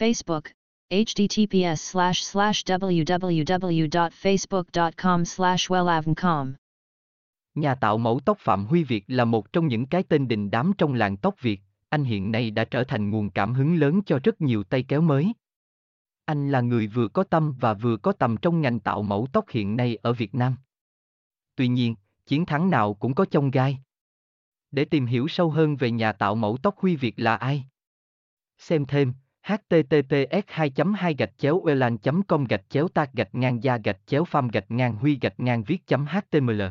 Facebook, https slash slash www.facebook.com slash wellavncom. Nhà tạo mẫu tóc Phạm Huy Việt là một trong những cái tên đình đám trong làng tóc Việt, anh hiện nay đã trở thành nguồn cảm hứng lớn cho rất nhiều tay kéo mới. Anh là người vừa có tâm và vừa có tầm trong ngành tạo mẫu tóc hiện nay ở Việt Nam. Tuy nhiên, chiến thắng nào cũng có chông gai. Để tìm hiểu sâu hơn về nhà tạo mẫu tóc Huy Việt là ai? Xem thêm https 2 2 gạch chéo elan com gạch chéo tag gạch ngang da gạch chéo pham gạch ngang huy gạch ngang viết chấm html.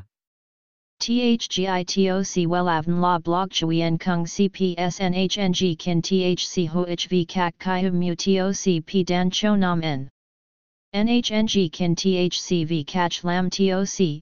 THGITOC WELAVN La Blog Chuyen Kung CPS NHNG Kin THC HOHV CAC CHI Hum Mu TOC P Dan Cho Nam N. NHNG Kin THC V CACH Lam TOC